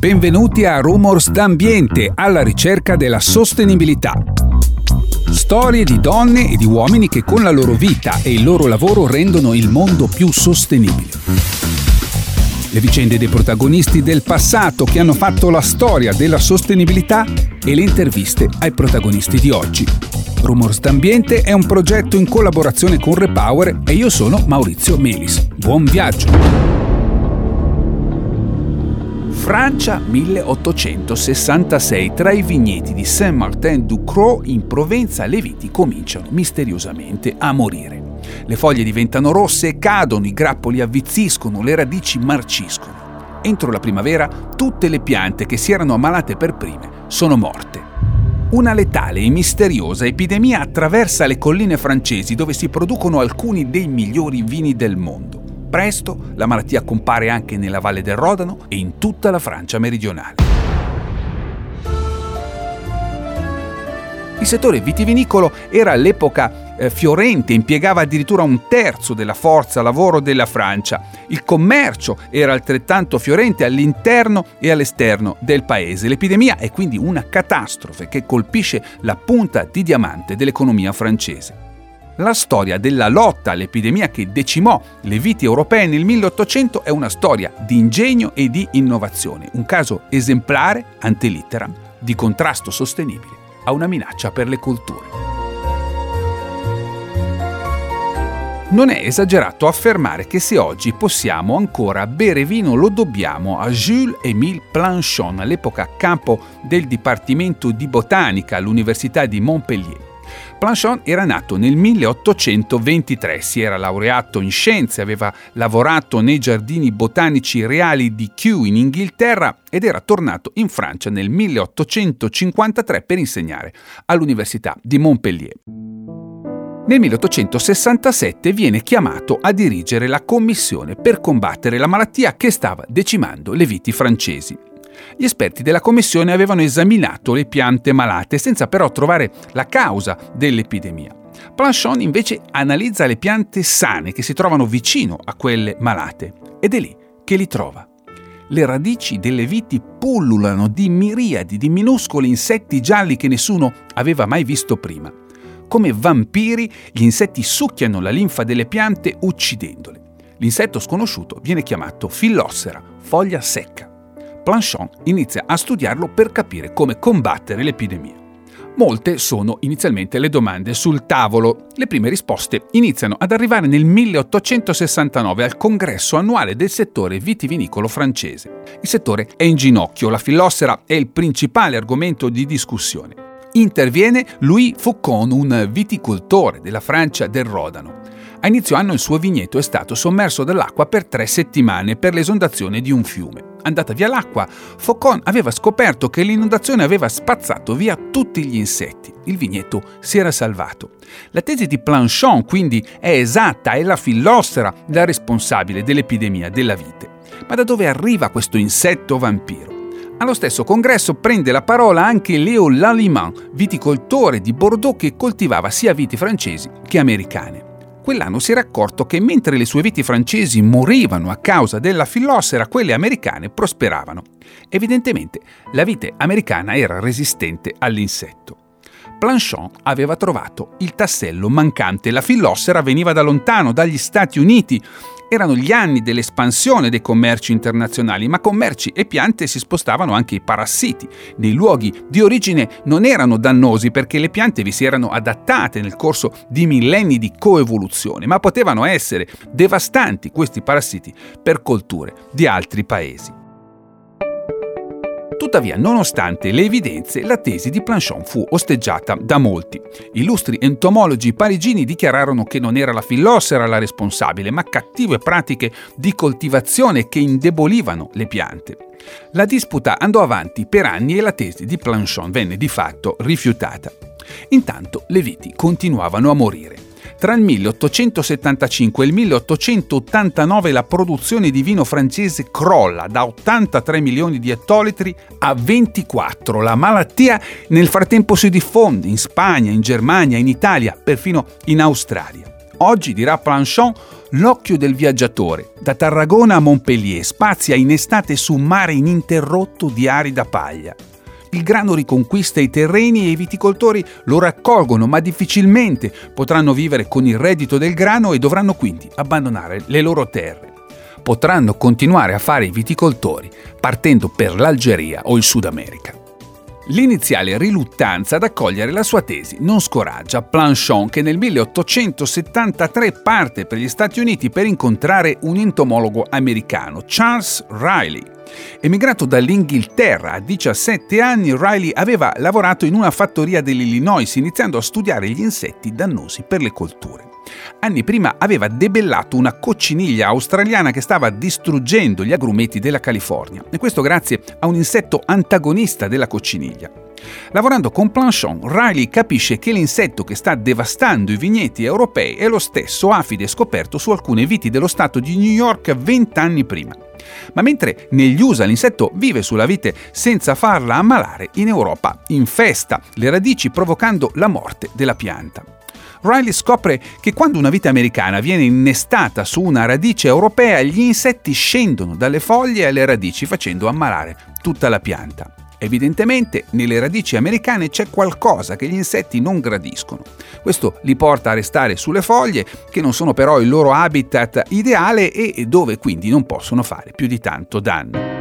Benvenuti a Rumors d'Ambiente, alla ricerca della sostenibilità. Storie di donne e di uomini che con la loro vita e il loro lavoro rendono il mondo più sostenibile. Le vicende dei protagonisti del passato che hanno fatto la storia della sostenibilità e le interviste ai protagonisti di oggi. Rumors d'Ambiente è un progetto in collaborazione con Repower e io sono Maurizio Melis. Buon viaggio! Francia 1866. Tra i vigneti di Saint-Martin-du-Croix in Provenza le viti cominciano misteriosamente a morire. Le foglie diventano rosse cadono, i grappoli avvizziscono, le radici marciscono. Entro la primavera tutte le piante che si erano ammalate per prime sono morte. Una letale e misteriosa epidemia attraversa le colline francesi dove si producono alcuni dei migliori vini del mondo. Presto la malattia compare anche nella Valle del Rodano e in tutta la Francia meridionale. Il settore vitivinicolo era all'epoca eh, fiorente, impiegava addirittura un terzo della forza lavoro della Francia. Il commercio era altrettanto fiorente all'interno e all'esterno del paese. L'epidemia è quindi una catastrofe che colpisce la punta di diamante dell'economia francese. La storia della lotta all'epidemia che decimò le viti europee nel 1800 è una storia di ingegno e di innovazione, un caso esemplare, ante litteram, di contrasto sostenibile a una minaccia per le culture. Non è esagerato affermare che se oggi possiamo ancora bere vino lo dobbiamo a Jules-Émile Planchon, all'epoca capo del Dipartimento di Botanica all'Università di Montpellier. Planchon era nato nel 1823, si era laureato in scienze, aveva lavorato nei giardini botanici reali di Kew in Inghilterra ed era tornato in Francia nel 1853 per insegnare all'Università di Montpellier. Nel 1867 viene chiamato a dirigere la commissione per combattere la malattia che stava decimando le viti francesi. Gli esperti della commissione avevano esaminato le piante malate senza però trovare la causa dell'epidemia. Planchon invece analizza le piante sane che si trovano vicino a quelle malate ed è lì che li trova. Le radici delle viti pullulano di miriadi di minuscoli insetti gialli che nessuno aveva mai visto prima. Come vampiri, gli insetti succhiano la linfa delle piante uccidendole. L'insetto sconosciuto viene chiamato fillossera, foglia secca. Planchon inizia a studiarlo per capire come combattere l'epidemia. Molte sono inizialmente le domande sul tavolo. Le prime risposte iniziano ad arrivare nel 1869 al congresso annuale del settore vitivinicolo francese. Il settore è in ginocchio, la fillossera è il principale argomento di discussione. Interviene Louis Faucon, un viticoltore della Francia del Rodano. A inizio anno il suo vigneto è stato sommerso dall'acqua per tre settimane per l'esondazione di un fiume. Andata via l'acqua, Faucon aveva scoperto che l'inondazione aveva spazzato via tutti gli insetti. Il vigneto si era salvato. La tesi di Planchon quindi è esatta, è la fillossera la responsabile dell'epidemia della vite. Ma da dove arriva questo insetto vampiro? Allo stesso congresso prende la parola anche Léo Lallemand, viticoltore di Bordeaux che coltivava sia viti francesi che americane quell'anno si era accorto che mentre le sue viti francesi morivano a causa della fillossera, quelle americane prosperavano. Evidentemente la vite americana era resistente all'insetto. Planchon aveva trovato il tassello mancante. La fillossera veniva da lontano, dagli Stati Uniti. Erano gli anni dell'espansione dei commerci internazionali, ma commerci e piante si spostavano anche i parassiti. Nei luoghi di origine non erano dannosi perché le piante vi si erano adattate nel corso di millenni di coevoluzione, ma potevano essere devastanti questi parassiti per colture di altri paesi. Tuttavia, nonostante le evidenze, la tesi di Planchon fu osteggiata da molti. Illustri entomologi parigini dichiararono che non era la fillossera la responsabile, ma cattive pratiche di coltivazione che indebolivano le piante. La disputa andò avanti per anni e la tesi di Planchon venne di fatto rifiutata. Intanto le viti continuavano a morire. Tra il 1875 e il 1889 la produzione di vino francese crolla da 83 milioni di ettolitri a 24. La malattia nel frattempo si diffonde in Spagna, in Germania, in Italia, perfino in Australia. Oggi, dirà Planchon, l'occhio del viaggiatore. Da Tarragona a Montpellier spazia in estate su un mare ininterrotto di arida paglia. Il grano riconquista i terreni e i viticoltori lo raccolgono, ma difficilmente potranno vivere con il reddito del grano e dovranno quindi abbandonare le loro terre. Potranno continuare a fare i viticoltori partendo per l'Algeria o il Sud America. L'iniziale riluttanza ad accogliere la sua tesi non scoraggia Planchon che nel 1873 parte per gli Stati Uniti per incontrare un entomologo americano, Charles Riley. Emigrato dall'Inghilterra a 17 anni, Riley aveva lavorato in una fattoria dell'Illinois iniziando a studiare gli insetti dannosi per le colture. Anni prima aveva debellato una cocciniglia australiana che stava distruggendo gli agrumeti della California, e questo grazie a un insetto antagonista della cocciniglia. Lavorando con Planchon, Riley capisce che l'insetto che sta devastando i vigneti europei è lo stesso afide scoperto su alcune viti dello stato di New York vent'anni prima. Ma mentre negli USA l'insetto vive sulla vite senza farla ammalare, in Europa infesta le radici provocando la morte della pianta. Riley scopre che quando una vite americana viene innestata su una radice europea, gli insetti scendono dalle foglie alle radici facendo ammalare tutta la pianta. Evidentemente nelle radici americane c'è qualcosa che gli insetti non gradiscono. Questo li porta a restare sulle foglie, che non sono però il loro habitat ideale e dove quindi non possono fare più di tanto danno.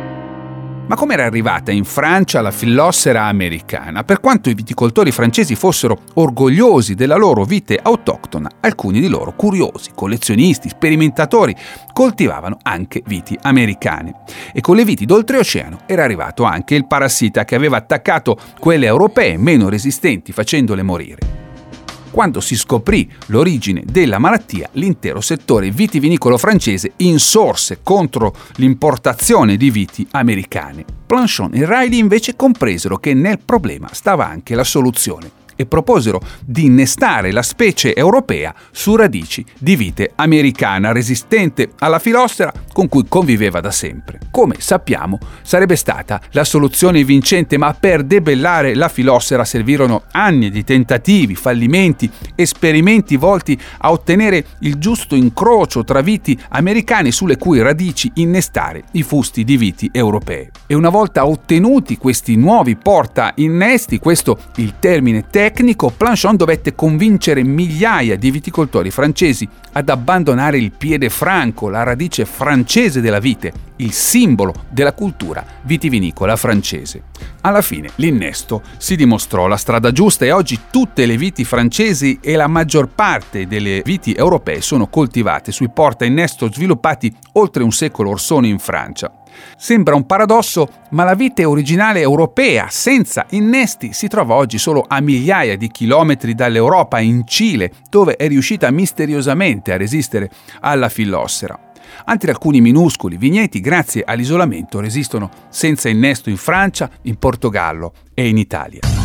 Ma come era arrivata in Francia la fillossera americana? Per quanto i viticoltori francesi fossero orgogliosi della loro vite autoctona, alcuni di loro, curiosi, collezionisti, sperimentatori, coltivavano anche viti americane. E con le viti d'oltreoceano era arrivato anche il parassita che aveva attaccato quelle europee meno resistenti facendole morire. Quando si scoprì l'origine della malattia, l'intero settore vitivinicolo francese insorse contro l'importazione di viti americane. Planchon e Riley invece compresero che nel problema stava anche la soluzione e proposero di innestare la specie europea su radici di vite americana resistente alla filostera con cui conviveva da sempre. Come sappiamo sarebbe stata la soluzione vincente, ma per debellare la filostera servirono anni di tentativi, fallimenti, esperimenti volti a ottenere il giusto incrocio tra viti americani sulle cui radici innestare i fusti di viti europei. E una volta ottenuti questi nuovi porta innesti, questo il termine tecnico, tecnico, Planchon dovette convincere migliaia di viticoltori francesi ad abbandonare il piede franco, la radice francese della vite, il simbolo della cultura vitivinicola francese. Alla fine l'innesto si dimostrò la strada giusta e oggi tutte le viti francesi e la maggior parte delle viti europee sono coltivate sui porta innesto sviluppati oltre un secolo or sono in Francia. Sembra un paradosso, ma la vite originale europea senza innesti si trova oggi solo a migliaia di chilometri dall'Europa, in Cile, dove è riuscita misteriosamente a resistere alla fillossera. Altri alcuni minuscoli vigneti, grazie all'isolamento, resistono senza innesto in Francia, in Portogallo e in Italia.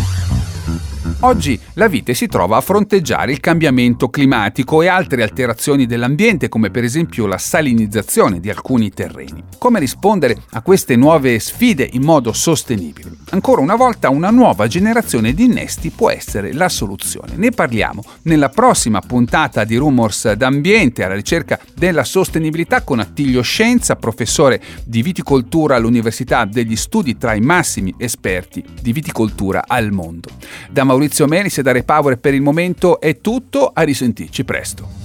Oggi la vite si trova a fronteggiare il cambiamento climatico e altre alterazioni dell'ambiente, come per esempio la salinizzazione di alcuni terreni. Come rispondere a queste nuove sfide in modo sostenibile? Ancora una volta una nuova generazione di innesti può essere la soluzione. Ne parliamo nella prossima puntata di Rumors d'ambiente alla ricerca della sostenibilità con Attilio Scienza, professore di viticoltura all'Università degli Studi tra i massimi esperti di viticoltura al mondo. Da Maurizio Melis e da Repower per il momento è tutto, a risentirci presto.